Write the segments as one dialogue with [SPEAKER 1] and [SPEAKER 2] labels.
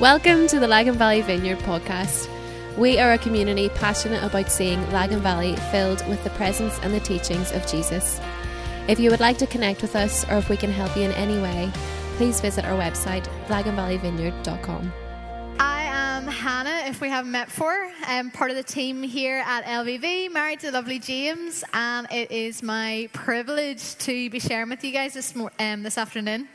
[SPEAKER 1] Welcome to the Lagan Valley Vineyard podcast. We are a community passionate about seeing Lagan Valley filled with the presence and the teachings of Jesus. If you would like to connect with us or if we can help you in any way, please visit our website, laganvalleyvineyard.com.
[SPEAKER 2] I am Hannah, if we haven't met before. I'm part of the team here at LVV, married to lovely James, and it is my privilege to be sharing with you guys this, um, this afternoon.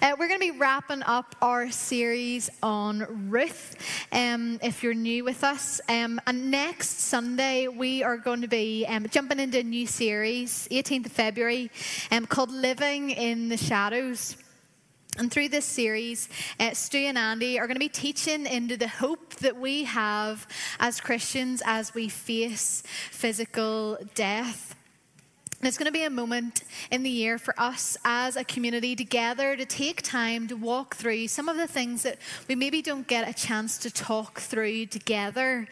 [SPEAKER 2] Uh, we're going to be wrapping up our series on Ruth, um, if you're new with us. Um, and next Sunday, we are going to be um, jumping into a new series, 18th of February, um, called Living in the Shadows. And through this series, uh, Stu and Andy are going to be teaching into the hope that we have as Christians as we face physical death. It's going to be a moment in the year for us as a community together to take time to walk through some of the things that we maybe don't get a chance to talk through together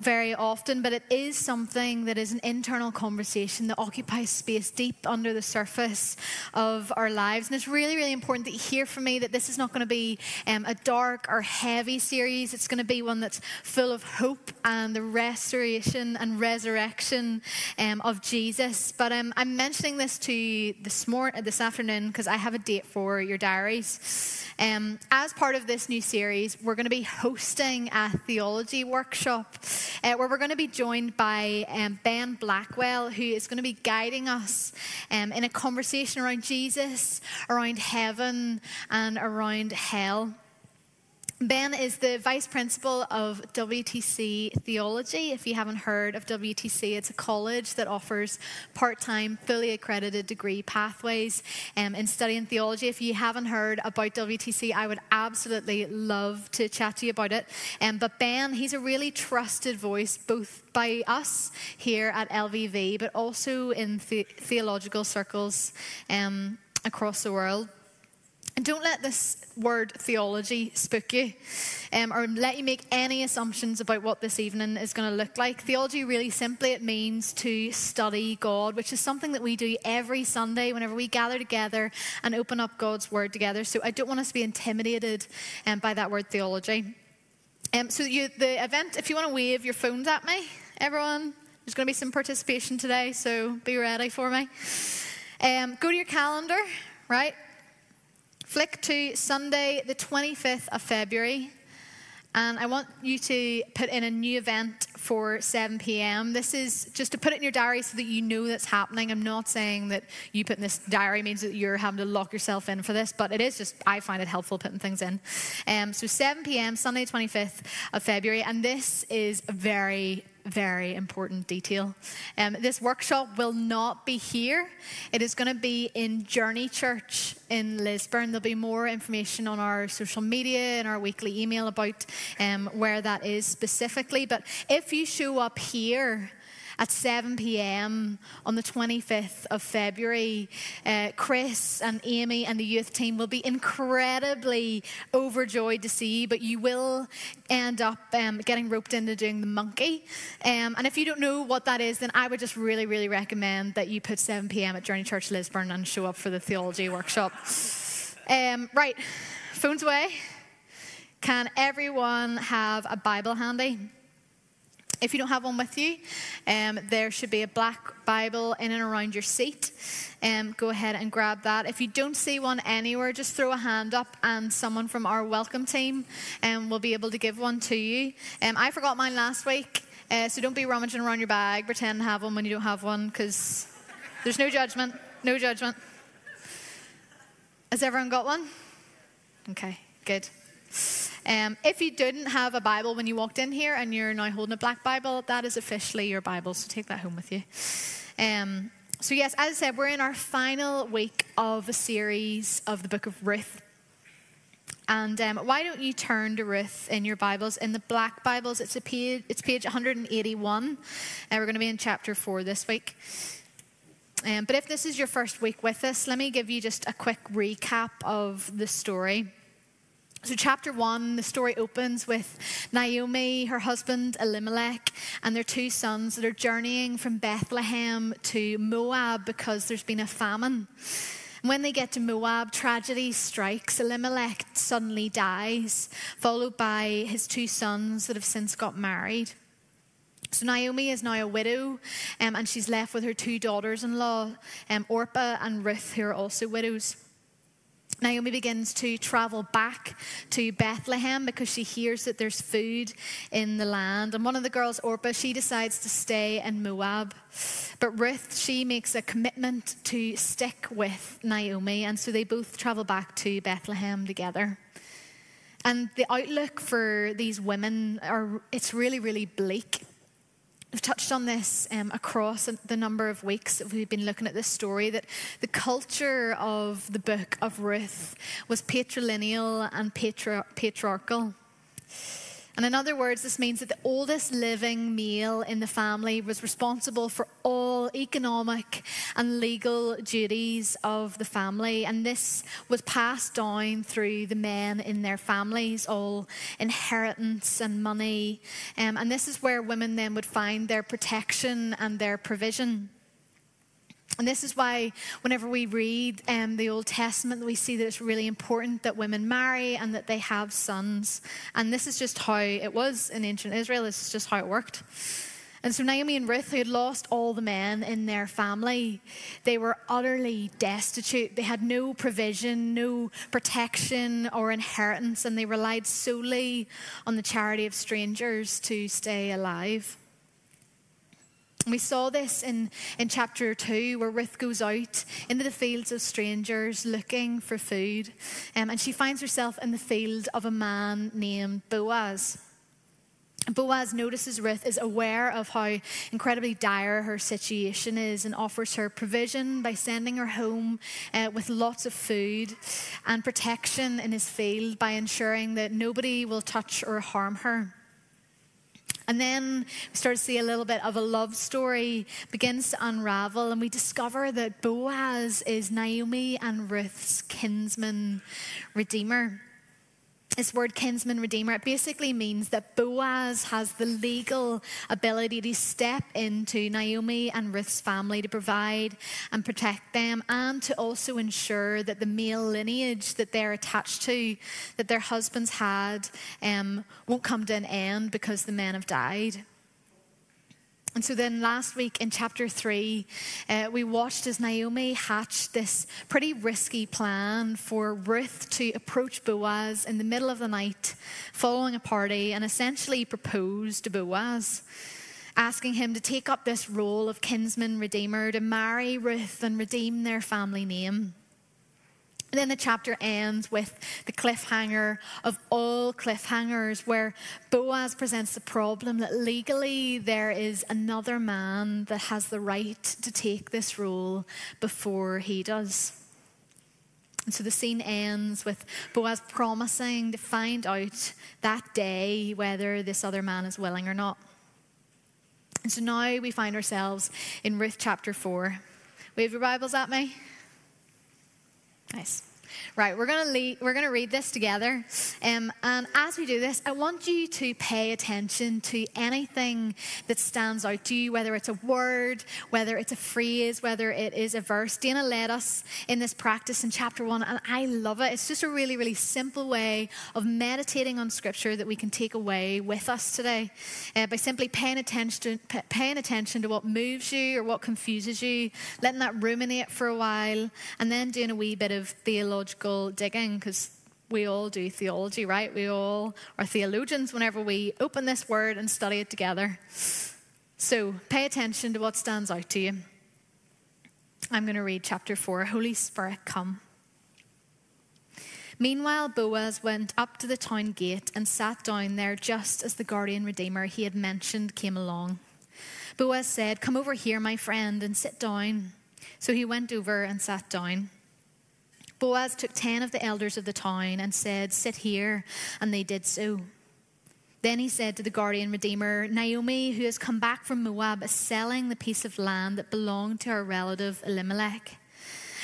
[SPEAKER 2] very often, but it is something that is an internal conversation that occupies space deep under the surface of our lives. And it's really, really important that you hear from me that this is not going to be um, a dark or heavy series. It's going to be one that's full of hope and the restoration and resurrection um, of Jesus. But um, um, I'm mentioning this to you this, morning, this afternoon because I have a date for your diaries. Um, as part of this new series, we're going to be hosting a theology workshop uh, where we're going to be joined by um, Ben Blackwell, who is going to be guiding us um, in a conversation around Jesus, around heaven, and around hell. Ben is the vice principal of WTC Theology. If you haven't heard of WTC, it's a college that offers part time, fully accredited degree pathways um, in studying theology. If you haven't heard about WTC, I would absolutely love to chat to you about it. Um, but Ben, he's a really trusted voice, both by us here at LVV, but also in the- theological circles um, across the world. And don't let this word theology spook you um, or let you make any assumptions about what this evening is going to look like. Theology, really simply, it means to study God, which is something that we do every Sunday whenever we gather together and open up God's word together. So I don't want us to be intimidated um, by that word theology. Um, so you, the event, if you want to wave your phones at me, everyone, there's going to be some participation today, so be ready for me. Um, go to your calendar, right? Flick to Sunday, the 25th of February. And I want you to put in a new event for 7 p.m. This is just to put it in your diary so that you know that's happening. I'm not saying that you put in this diary means that you're having to lock yourself in for this, but it is just, I find it helpful putting things in. Um, so 7 p.m., Sunday, 25th of February. And this is very very important detail. Um, this workshop will not be here. It is going to be in Journey Church in Lisburn. There'll be more information on our social media and our weekly email about um, where that is specifically. But if you show up here, at 7 p.m. on the 25th of February. Uh, Chris and Amy and the youth team will be incredibly overjoyed to see you, but you will end up um, getting roped into doing the monkey. Um, and if you don't know what that is, then I would just really, really recommend that you put 7 p.m. at Journey Church Lisburn and show up for the theology workshop. Um, right, phones away. Can everyone have a Bible handy? If you don't have one with you, um, there should be a black Bible in and around your seat. Um, go ahead and grab that. If you don't see one anywhere, just throw a hand up, and someone from our welcome team um, will be able to give one to you. Um, I forgot mine last week, uh, so don't be rummaging around your bag, pretend to have one when you don't have one, because there's no judgment. No judgment. Has everyone got one? Okay, good. Um, if you didn't have a Bible when you walked in here and you're now holding a black Bible, that is officially your Bible, so take that home with you. Um, so, yes, as I said, we're in our final week of a series of the book of Ruth. And um, why don't you turn to Ruth in your Bibles? In the black Bibles, it's, page, it's page 181. And uh, we're going to be in chapter 4 this week. Um, but if this is your first week with us, let me give you just a quick recap of the story. So, chapter one, the story opens with Naomi, her husband Elimelech, and their two sons that are journeying from Bethlehem to Moab because there's been a famine. When they get to Moab, tragedy strikes. Elimelech suddenly dies, followed by his two sons that have since got married. So Naomi is now a widow, um, and she's left with her two daughters-in-law, um, Orpah and Ruth, who are also widows. Naomi begins to travel back to Bethlehem because she hears that there's food in the land. And one of the girls, Orpah, she decides to stay in Moab. But Ruth, she makes a commitment to stick with Naomi. And so they both travel back to Bethlehem together. And the outlook for these women are, it's really, really bleak. We've touched on this um, across the number of weeks that we've been looking at this story that the culture of the book of Ruth was patrilineal and patri- patriarchal. And in other words, this means that the oldest living male in the family was responsible for all economic and legal duties of the family. And this was passed down through the men in their families, all inheritance and money. Um, and this is where women then would find their protection and their provision. And this is why, whenever we read um, the Old Testament, we see that it's really important that women marry and that they have sons. And this is just how it was in ancient Israel, this is just how it worked. And so Naomi and Ruth, who had lost all the men in their family, they were utterly destitute. They had no provision, no protection or inheritance, and they relied solely on the charity of strangers to stay alive. We saw this in, in chapter 2, where Ruth goes out into the fields of strangers looking for food. Um, and she finds herself in the field of a man named Boaz. Boaz notices Ruth is aware of how incredibly dire her situation is and offers her provision by sending her home uh, with lots of food and protection in his field by ensuring that nobody will touch or harm her. And then we start to see a little bit of a love story begins to unravel, and we discover that Boaz is Naomi and Ruth's kinsman redeemer. This word kinsman redeemer, it basically means that Boaz has the legal ability to step into Naomi and Ruth's family to provide and protect them and to also ensure that the male lineage that they're attached to, that their husbands had, um, won't come to an end because the men have died. And so then last week in chapter three, uh, we watched as Naomi hatched this pretty risky plan for Ruth to approach Boaz in the middle of the night following a party and essentially propose to Boaz, asking him to take up this role of kinsman redeemer, to marry Ruth and redeem their family name. And then the chapter ends with the cliffhanger of all cliffhangers, where Boaz presents the problem that legally there is another man that has the right to take this role before he does. And so the scene ends with Boaz promising to find out that day whether this other man is willing or not. And so now we find ourselves in Ruth chapter 4. Wave your Bibles at me. Nice. Right, we're going to we're to read this together, um, and as we do this, I want you to pay attention to anything that stands out to you, whether it's a word, whether it's a phrase, whether it is a verse. Dana led us in this practice in chapter one, and I love it. It's just a really, really simple way of meditating on Scripture that we can take away with us today uh, by simply paying attention, paying attention to what moves you or what confuses you, letting that ruminate for a while, and then doing a wee bit of theological digging because we all do theology, right? We all are theologians whenever we open this word and study it together. So pay attention to what stands out to you. I'm going to read chapter 4 Holy Spirit, come. Meanwhile, Boaz went up to the town gate and sat down there just as the guardian redeemer he had mentioned came along. Boaz said, Come over here, my friend, and sit down. So he went over and sat down. Boaz took ten of the elders of the town and said, Sit here, and they did so. Then he said to the guardian redeemer, Naomi, who has come back from Moab, is selling the piece of land that belonged to her relative Elimelech.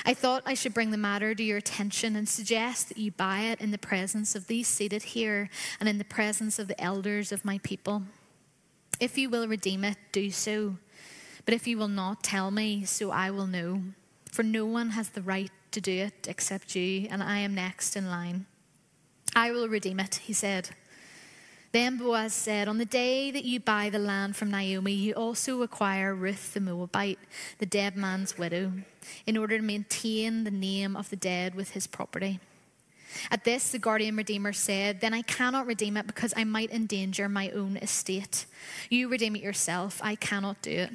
[SPEAKER 2] I thought I should bring the matter to your attention and suggest that you buy it in the presence of these seated here and in the presence of the elders of my people. If you will redeem it, do so. But if you will not, tell me, so I will know. For no one has the right to do it except you, and I am next in line. I will redeem it, he said. Then Boaz said, On the day that you buy the land from Naomi, you also acquire Ruth the Moabite, the dead man's widow, in order to maintain the name of the dead with his property. At this, the guardian redeemer said, Then I cannot redeem it because I might endanger my own estate. You redeem it yourself. I cannot do it.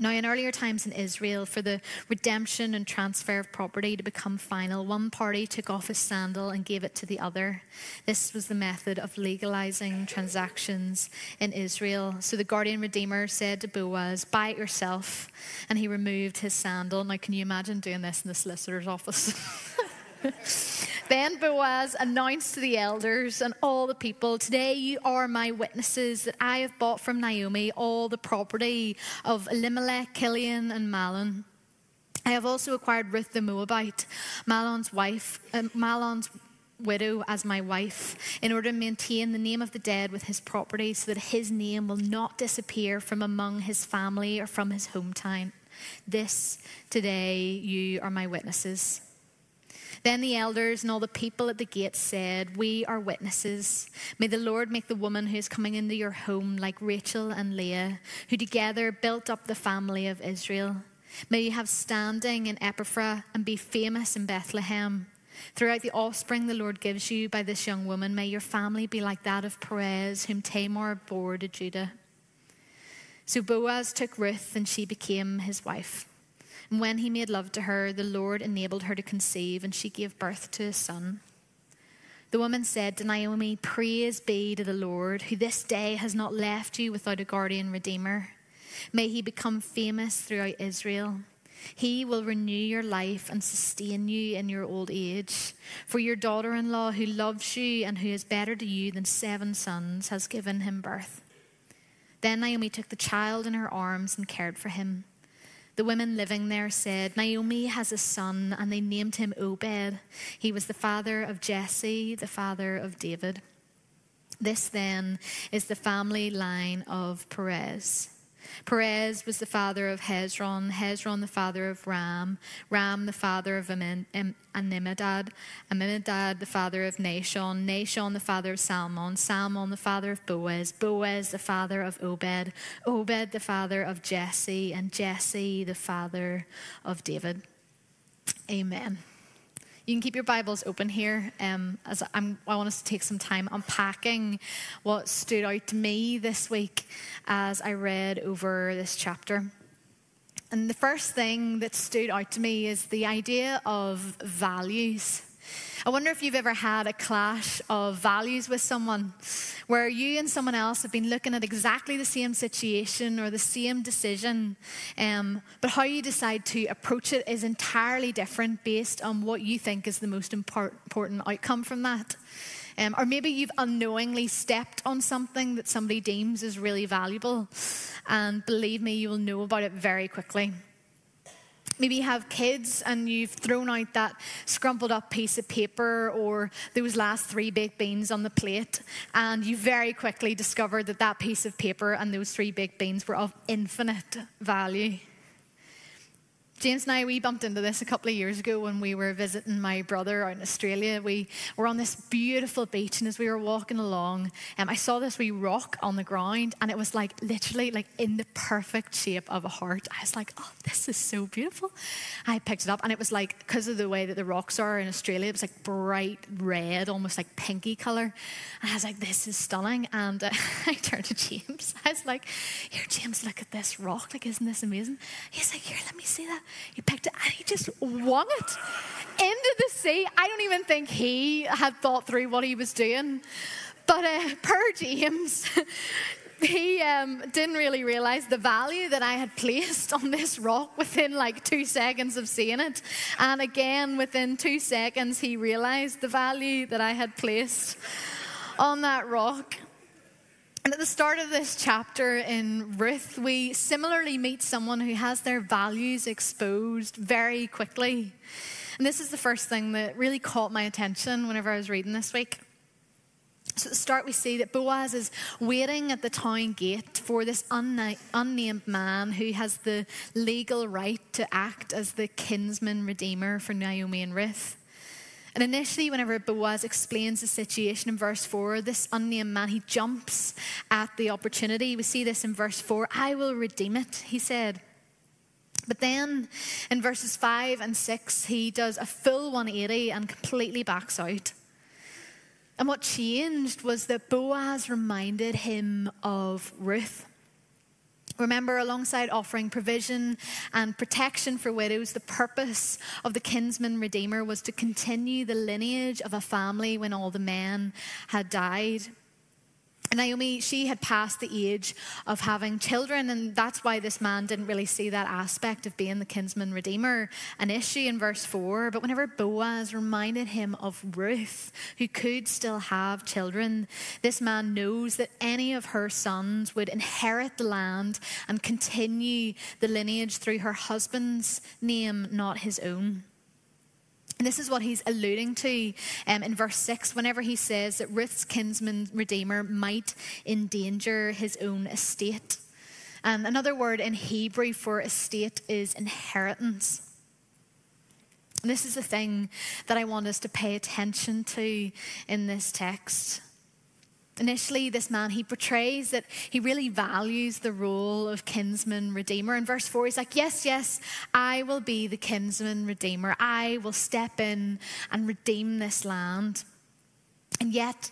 [SPEAKER 2] Now, in earlier times in Israel, for the redemption and transfer of property to become final, one party took off his sandal and gave it to the other. This was the method of legalizing transactions in Israel. So the guardian redeemer said to Boaz, Buy it yourself. And he removed his sandal. Now, can you imagine doing this in the solicitor's office? Then Boaz announced to the elders and all the people, Today you are my witnesses that I have bought from Naomi all the property of Elimelech, Kilion, and Mahlon. I have also acquired Ruth the Moabite, Mahlon's wife, uh, Mahlon's widow as my wife, in order to maintain the name of the dead with his property, so that his name will not disappear from among his family or from his hometown. This today you are my witnesses. Then the elders and all the people at the gate said, We are witnesses. May the Lord make the woman who is coming into your home like Rachel and Leah, who together built up the family of Israel. May you have standing in Ephrathah and be famous in Bethlehem. Throughout the offspring the Lord gives you by this young woman, may your family be like that of Perez, whom Tamar bore to Judah. So Boaz took Ruth, and she became his wife. And when he made love to her, the Lord enabled her to conceive, and she gave birth to a son. The woman said to Naomi, Praise be to the Lord, who this day has not left you without a guardian redeemer. May he become famous throughout Israel. He will renew your life and sustain you in your old age. For your daughter in law, who loves you and who is better to you than seven sons, has given him birth. Then Naomi took the child in her arms and cared for him. The women living there said, Naomi has a son, and they named him Obed. He was the father of Jesse, the father of David. This then is the family line of Perez. Perez was the father of Hezron, Hezron the father of Ram, Ram the father of Amminadab, Amminadab the father of Nahshon, Nahshon the father of Salmon, Salmon the father of Boaz, Boaz the father of Obed, Obed the father of Jesse, and Jesse the father of David. Amen. You can keep your Bibles open here um, as I'm, i want us to take some time unpacking what stood out to me this week as I read over this chapter. And the first thing that stood out to me is the idea of values. I wonder if you've ever had a clash of values with someone where you and someone else have been looking at exactly the same situation or the same decision, um, but how you decide to approach it is entirely different based on what you think is the most important outcome from that. Um, or maybe you've unknowingly stepped on something that somebody deems is really valuable, and believe me, you will know about it very quickly. Maybe you have kids and you've thrown out that scrumpled up piece of paper or those last three baked beans on the plate, and you very quickly discovered that that piece of paper and those three baked beans were of infinite value. James and I, we bumped into this a couple of years ago when we were visiting my brother out in Australia. We were on this beautiful beach, and as we were walking along, um, I saw this wee rock on the ground, and it was like literally like in the perfect shape of a heart. I was like, oh, this is so beautiful. I picked it up, and it was like, because of the way that the rocks are in Australia, it was like bright red, almost like pinky color. And I was like, this is stunning. And uh, I turned to James. I was like, here, James, look at this rock. Like, isn't this amazing? He's like, here, let me see that. He picked it and he just won it into the sea. I don't even think he had thought through what he was doing. But uh, per James, he um, didn't really realize the value that I had placed on this rock within like two seconds of seeing it. And again, within two seconds, he realized the value that I had placed on that rock. And at the start of this chapter in Ruth, we similarly meet someone who has their values exposed very quickly. And this is the first thing that really caught my attention whenever I was reading this week. So at the start, we see that Boaz is waiting at the town gate for this unnamed man who has the legal right to act as the kinsman redeemer for Naomi and Ruth. And initially, whenever Boaz explains the situation in verse 4, this unnamed man, he jumps at the opportunity. We see this in verse 4 I will redeem it, he said. But then in verses 5 and 6, he does a full 180 and completely backs out. And what changed was that Boaz reminded him of Ruth. Remember, alongside offering provision and protection for widows, the purpose of the kinsman redeemer was to continue the lineage of a family when all the men had died. Naomi, she had passed the age of having children, and that's why this man didn't really see that aspect of being the kinsman redeemer an issue in verse 4. But whenever Boaz reminded him of Ruth, who could still have children, this man knows that any of her sons would inherit the land and continue the lineage through her husband's name, not his own. And this is what he's alluding to um, in verse 6 whenever he says that Ruth's kinsman redeemer might endanger his own estate. Um, another word in Hebrew for estate is inheritance. And this is the thing that I want us to pay attention to in this text. Initially, this man, he portrays that he really values the role of kinsman redeemer. In verse 4, he's like, Yes, yes, I will be the kinsman redeemer. I will step in and redeem this land. And yet,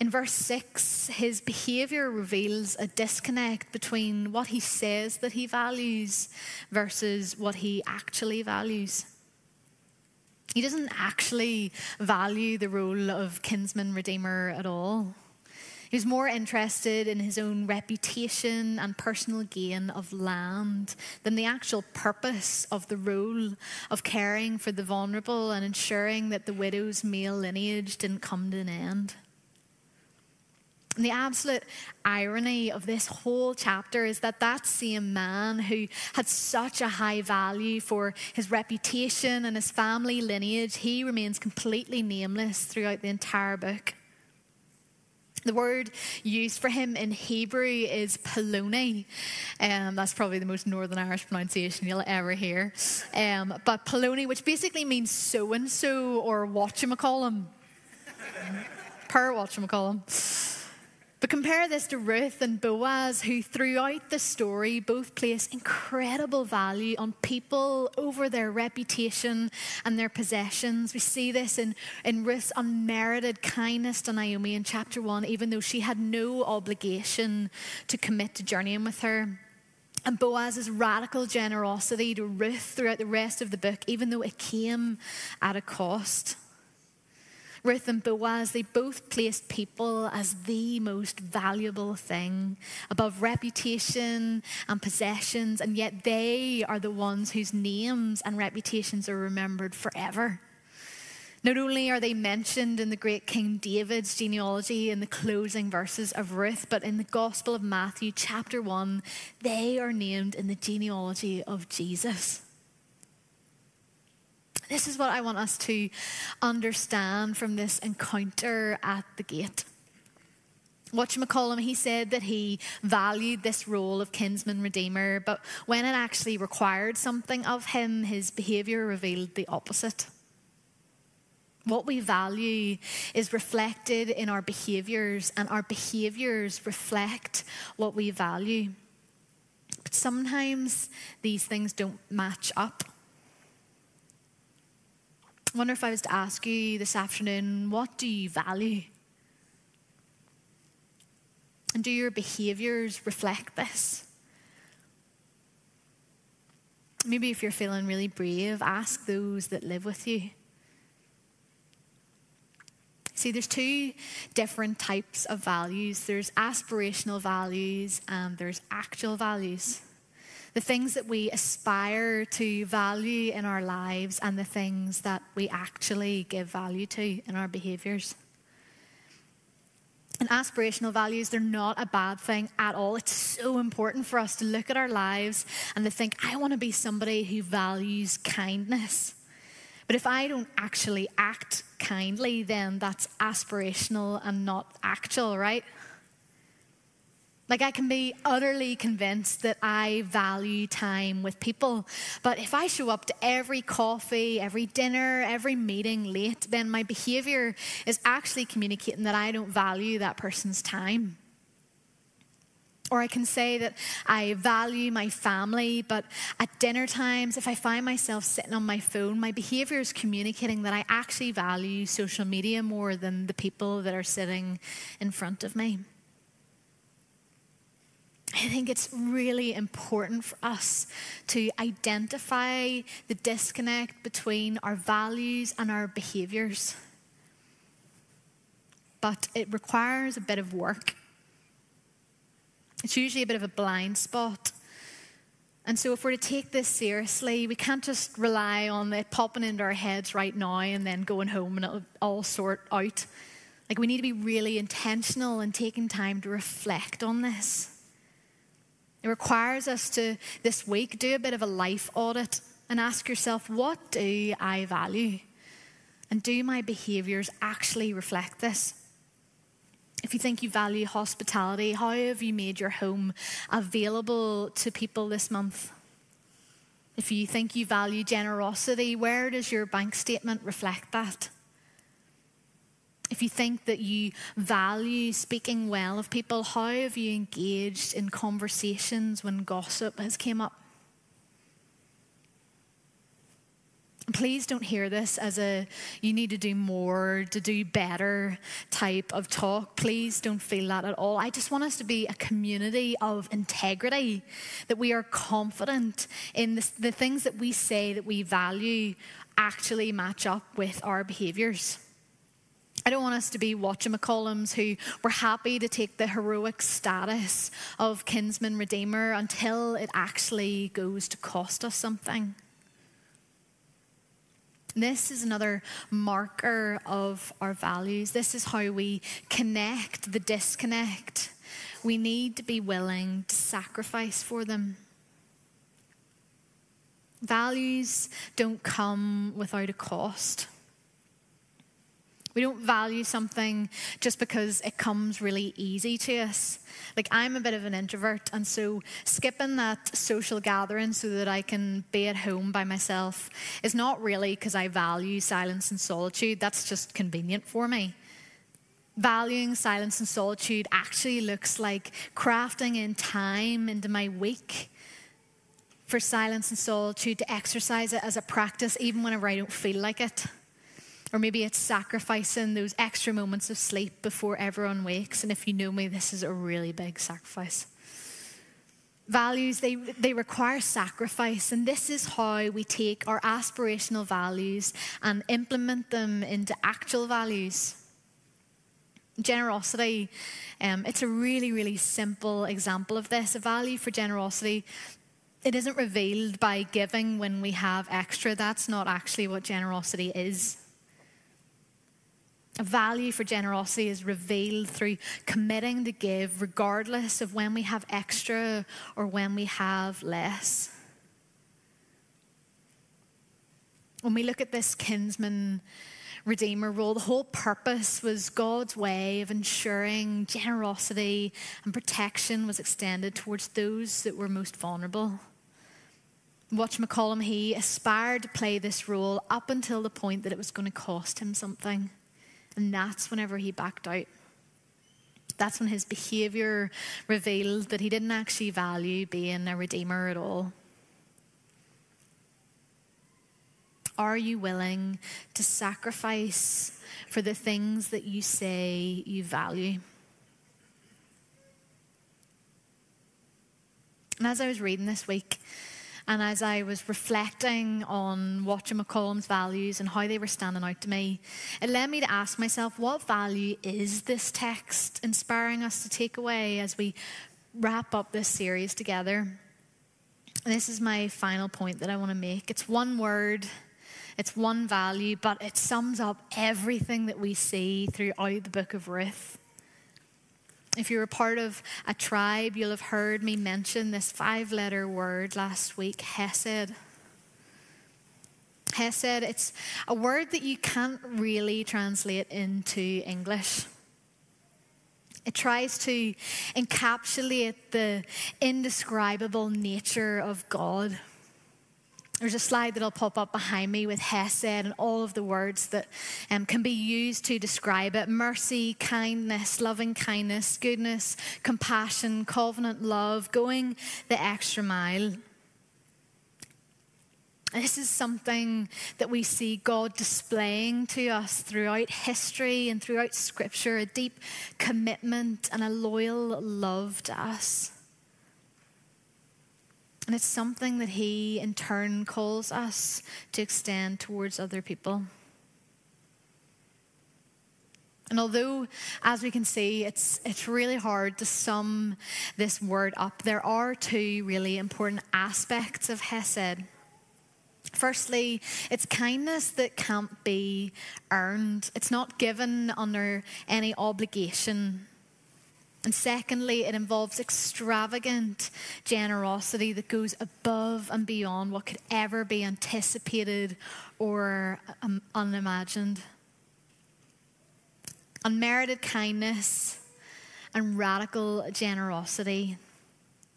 [SPEAKER 2] in verse 6, his behavior reveals a disconnect between what he says that he values versus what he actually values. He doesn't actually value the role of kinsman redeemer at all. He was more interested in his own reputation and personal gain of land than the actual purpose of the role of caring for the vulnerable and ensuring that the widow's male lineage didn't come to an end. And the absolute irony of this whole chapter is that that same man who had such a high value for his reputation and his family lineage, he remains completely nameless throughout the entire book. The word used for him in Hebrew is Poloni. Um, that's probably the most Northern Irish pronunciation you'll ever hear. Um, but Poloni, which basically means so and so or whatchamacallum. per whatchamacallum. But compare this to Ruth and Boaz, who throughout the story both place incredible value on people over their reputation and their possessions. We see this in, in Ruth's unmerited kindness to Naomi in chapter 1, even though she had no obligation to commit to journeying with her. And Boaz's radical generosity to Ruth throughout the rest of the book, even though it came at a cost. Ruth and Boaz, they both placed people as the most valuable thing above reputation and possessions, and yet they are the ones whose names and reputations are remembered forever. Not only are they mentioned in the great King David's genealogy in the closing verses of Ruth, but in the Gospel of Matthew, chapter 1, they are named in the genealogy of Jesus. This is what I want us to understand from this encounter at the gate. Whatchamacallum, he said that he valued this role of kinsman redeemer, but when it actually required something of him, his behaviour revealed the opposite. What we value is reflected in our behaviours, and our behaviours reflect what we value. But sometimes these things don't match up. Wonder if I was to ask you this afternoon, what do you value? And do your behaviors reflect this? Maybe if you're feeling really brave, ask those that live with you. See, there's two different types of values there's aspirational values and there's actual values the things that we aspire to value in our lives and the things that we actually give value to in our behaviours. And aspirational values, they're not a bad thing at all. It's so important for us to look at our lives and to think, I want to be somebody who values kindness. But if I don't actually act kindly, then that's aspirational and not actual, right? Like, I can be utterly convinced that I value time with people. But if I show up to every coffee, every dinner, every meeting late, then my behavior is actually communicating that I don't value that person's time. Or I can say that I value my family, but at dinner times, if I find myself sitting on my phone, my behavior is communicating that I actually value social media more than the people that are sitting in front of me. I think it's really important for us to identify the disconnect between our values and our behaviors. But it requires a bit of work. It's usually a bit of a blind spot. And so, if we're to take this seriously, we can't just rely on it popping into our heads right now and then going home and it'll all sort out. Like, we need to be really intentional in taking time to reflect on this. It requires us to, this week, do a bit of a life audit and ask yourself, what do I value? And do my behaviours actually reflect this? If you think you value hospitality, how have you made your home available to people this month? If you think you value generosity, where does your bank statement reflect that? If you think that you value speaking well of people, how have you engaged in conversations when gossip has came up? Please don't hear this as a you need to do more, to do better type of talk. Please don't feel that at all. I just want us to be a community of integrity, that we are confident in the, the things that we say that we value actually match up with our behaviors. I don't want us to be whatchamacallums who were happy to take the heroic status of kinsman redeemer until it actually goes to cost us something. This is another marker of our values. This is how we connect the disconnect. We need to be willing to sacrifice for them. Values don't come without a cost. We don't value something just because it comes really easy to us. Like, I'm a bit of an introvert, and so skipping that social gathering so that I can be at home by myself is not really because I value silence and solitude. That's just convenient for me. Valuing silence and solitude actually looks like crafting in time into my week for silence and solitude to exercise it as a practice, even whenever I don't feel like it. Or maybe it's sacrificing those extra moments of sleep before everyone wakes. And if you know me, this is a really big sacrifice. Values, they, they require sacrifice. And this is how we take our aspirational values and implement them into actual values. Generosity, um, it's a really, really simple example of this. A value for generosity it isn't revealed by giving when we have extra. That's not actually what generosity is. A value for generosity is revealed through committing to give, regardless of when we have extra or when we have less. When we look at this kinsman redeemer role, the whole purpose was God's way of ensuring generosity and protection was extended towards those that were most vulnerable. Whatchamacallum, he aspired to play this role up until the point that it was going to cost him something. And that's whenever he backed out. That's when his behavior revealed that he didn't actually value being a redeemer at all. Are you willing to sacrifice for the things that you say you value? And as I was reading this week, and as I was reflecting on whatchamacallum's values and how they were standing out to me, it led me to ask myself, what value is this text inspiring us to take away as we wrap up this series together? And this is my final point that I want to make. It's one word, it's one value, but it sums up everything that we see throughout the book of Ruth. If you're a part of a tribe, you'll have heard me mention this five letter word last week Hesed. Hesed, it's a word that you can't really translate into English. It tries to encapsulate the indescribable nature of God. There's a slide that'll pop up behind me with Hesed and all of the words that um, can be used to describe it mercy, kindness, loving kindness, goodness, compassion, covenant love, going the extra mile. This is something that we see God displaying to us throughout history and throughout Scripture a deep commitment and a loyal love to us. And it's something that He, in turn, calls us to extend towards other people. And although, as we can see, it's, it's really hard to sum this word up, there are two really important aspects of Hesed. Firstly, it's kindness that can't be earned, it's not given under any obligation. And secondly, it involves extravagant generosity that goes above and beyond what could ever be anticipated or um, unimagined. Unmerited kindness and radical generosity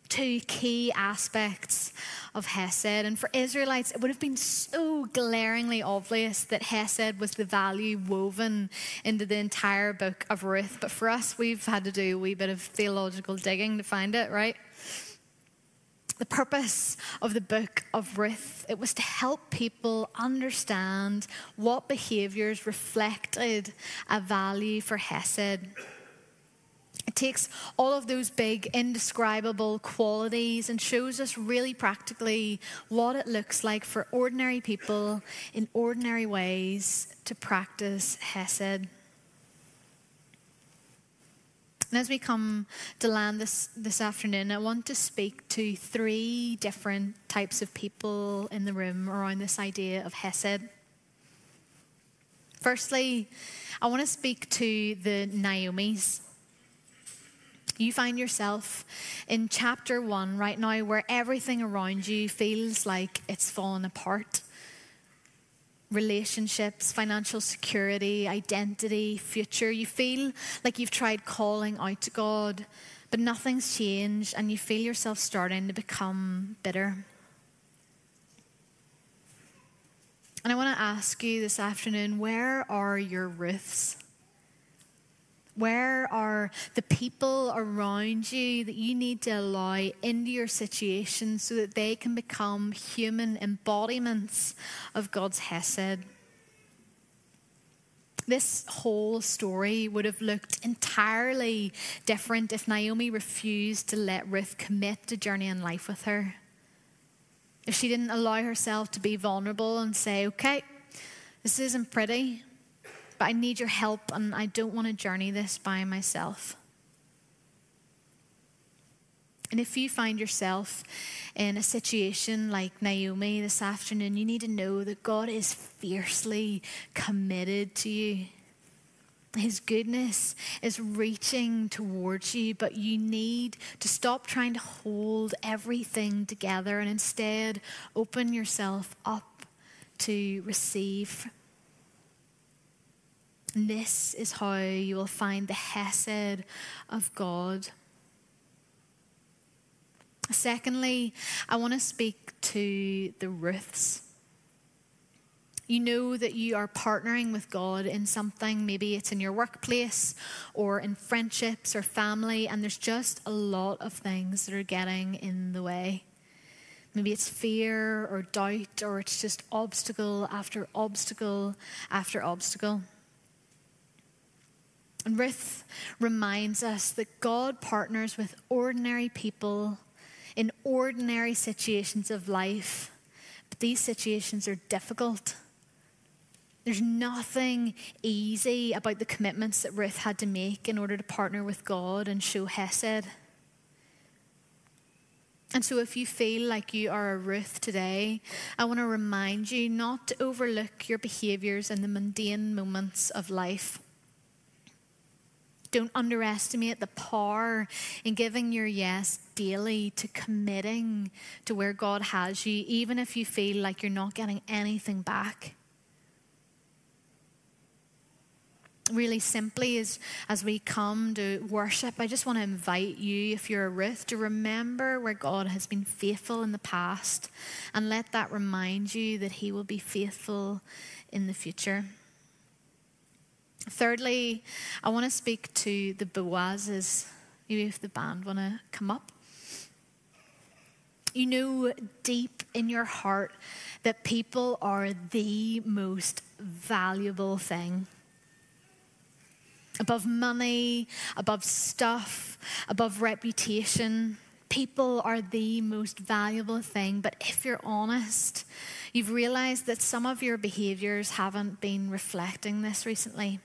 [SPEAKER 2] two key aspects of Hesed. And for Israelites, it would have been so glaringly obvious that Hesed was the value woven into the entire book of Ruth. But for us, we've had to do a wee bit of theological digging to find it, right? The purpose of the book of Ruth, it was to help people understand what behaviors reflected a value for Hesed. It takes all of those big, indescribable qualities and shows us really practically what it looks like for ordinary people in ordinary ways to practice Hesed. And as we come to land this, this afternoon, I want to speak to three different types of people in the room around this idea of Hesed. Firstly, I want to speak to the Naomi's you find yourself in chapter one right now where everything around you feels like it's fallen apart relationships, financial security, identity, future. You feel like you've tried calling out to God, but nothing's changed, and you feel yourself starting to become bitter. And I want to ask you this afternoon where are your Ruths? Where are the people around you that you need to allow into your situation so that they can become human embodiments of God's Hesed? This whole story would have looked entirely different if Naomi refused to let Ruth commit to journey in life with her. If she didn't allow herself to be vulnerable and say, okay, this isn't pretty, but I need your help and I don't want to journey this by myself. And if you find yourself in a situation like Naomi this afternoon, you need to know that God is fiercely committed to you. His goodness is reaching towards you, but you need to stop trying to hold everything together and instead open yourself up to receive this is how you will find the Hesed of God. Secondly, I want to speak to the Ruths. You know that you are partnering with God in something, maybe it's in your workplace or in friendships or family, and there's just a lot of things that are getting in the way. Maybe it's fear or doubt, or it's just obstacle after obstacle after obstacle. And Ruth reminds us that God partners with ordinary people in ordinary situations of life, but these situations are difficult. There's nothing easy about the commitments that Ruth had to make in order to partner with God and show Hesed. And so, if you feel like you are a Ruth today, I want to remind you not to overlook your behaviors in the mundane moments of life. Don't underestimate the power in giving your yes daily to committing to where God has you, even if you feel like you're not getting anything back. really simply as, as we come to worship, I just want to invite you, if you're a Ruth, to remember where God has been faithful in the past and let that remind you that He will be faithful in the future. Thirdly, I want to speak to the Boazes. Maybe if the band want to come up. You know deep in your heart that people are the most valuable thing above money, above stuff, above reputation. People are the most valuable thing, but if you're honest, you've realized that some of your behaviors haven't been reflecting this recently.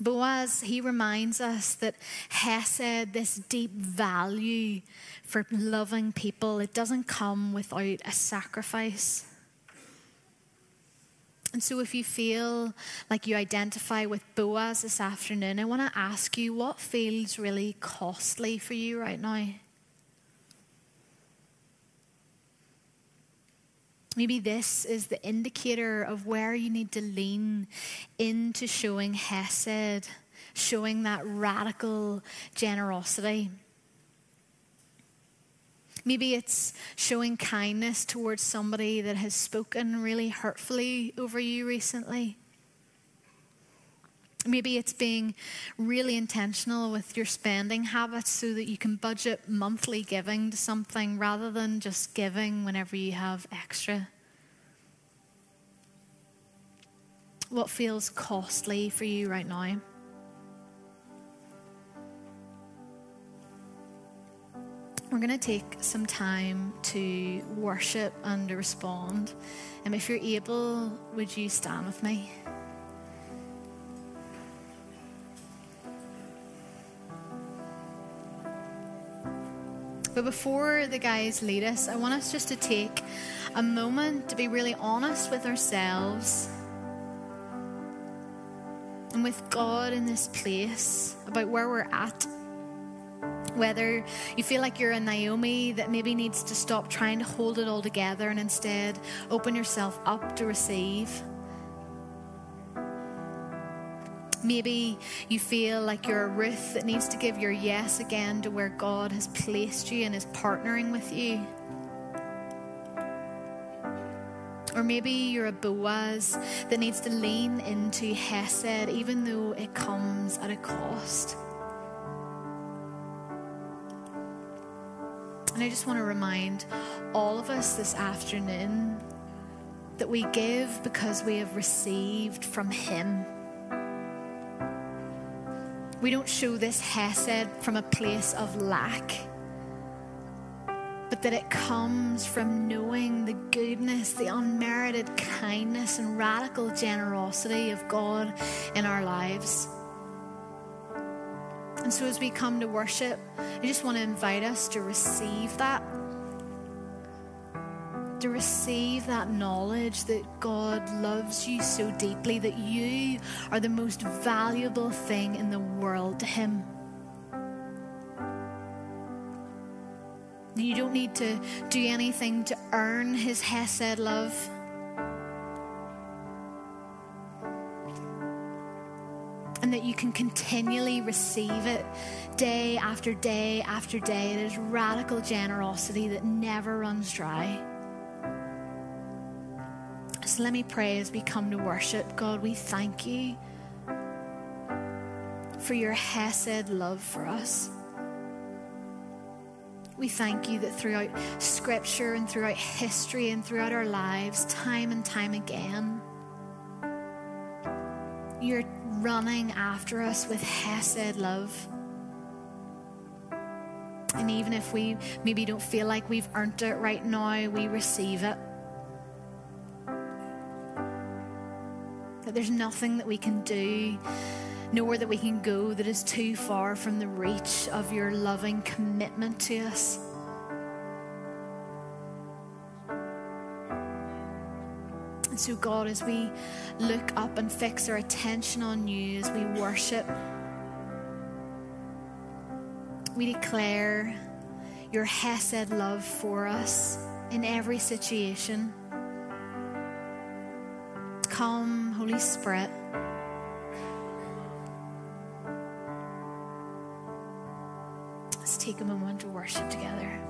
[SPEAKER 2] Boaz, he reminds us that Hesed, this deep value for loving people, it doesn't come without a sacrifice. And so, if you feel like you identify with Boaz this afternoon, I want to ask you what feels really costly for you right now? Maybe this is the indicator of where you need to lean into showing Hesed, showing that radical generosity. Maybe it's showing kindness towards somebody that has spoken really hurtfully over you recently. Maybe it's being really intentional with your spending habits so that you can budget monthly giving to something rather than just giving whenever you have extra. What feels costly for you right now? We're going to take some time to worship and to respond. And if you're able, would you stand with me? But before the guys lead us, I want us just to take a moment to be really honest with ourselves and with God in this place about where we're at whether you feel like you're a Naomi that maybe needs to stop trying to hold it all together and instead open yourself up to receive. Maybe you feel like you're a Ruth that needs to give your yes again to where God has placed you and is partnering with you. Or maybe you're a Boaz that needs to lean into Hesed even though it comes at a cost. And I just want to remind all of us this afternoon that we give because we have received from Him. We don't show this Hesed from a place of lack, but that it comes from knowing the goodness, the unmerited kindness, and radical generosity of God in our lives. And so, as we come to worship, I just want to invite us to receive that. To receive that knowledge that God loves you so deeply, that you are the most valuable thing in the world to Him. You don't need to do anything to earn His Hesed love. and that you can continually receive it day after day after day. Is radical generosity that never runs dry. Let me pray as we come to worship. God, we thank you for your Hesed love for us. We thank you that throughout Scripture and throughout history and throughout our lives, time and time again, you're running after us with Hesed love. And even if we maybe don't feel like we've earned it right now, we receive it. That there's nothing that we can do, nowhere that we can go that is too far from the reach of your loving commitment to us. And so, God, as we look up and fix our attention on you, as we worship, we declare your Hesed love for us in every situation. Come, Holy Spirit. Let's take a moment to worship together.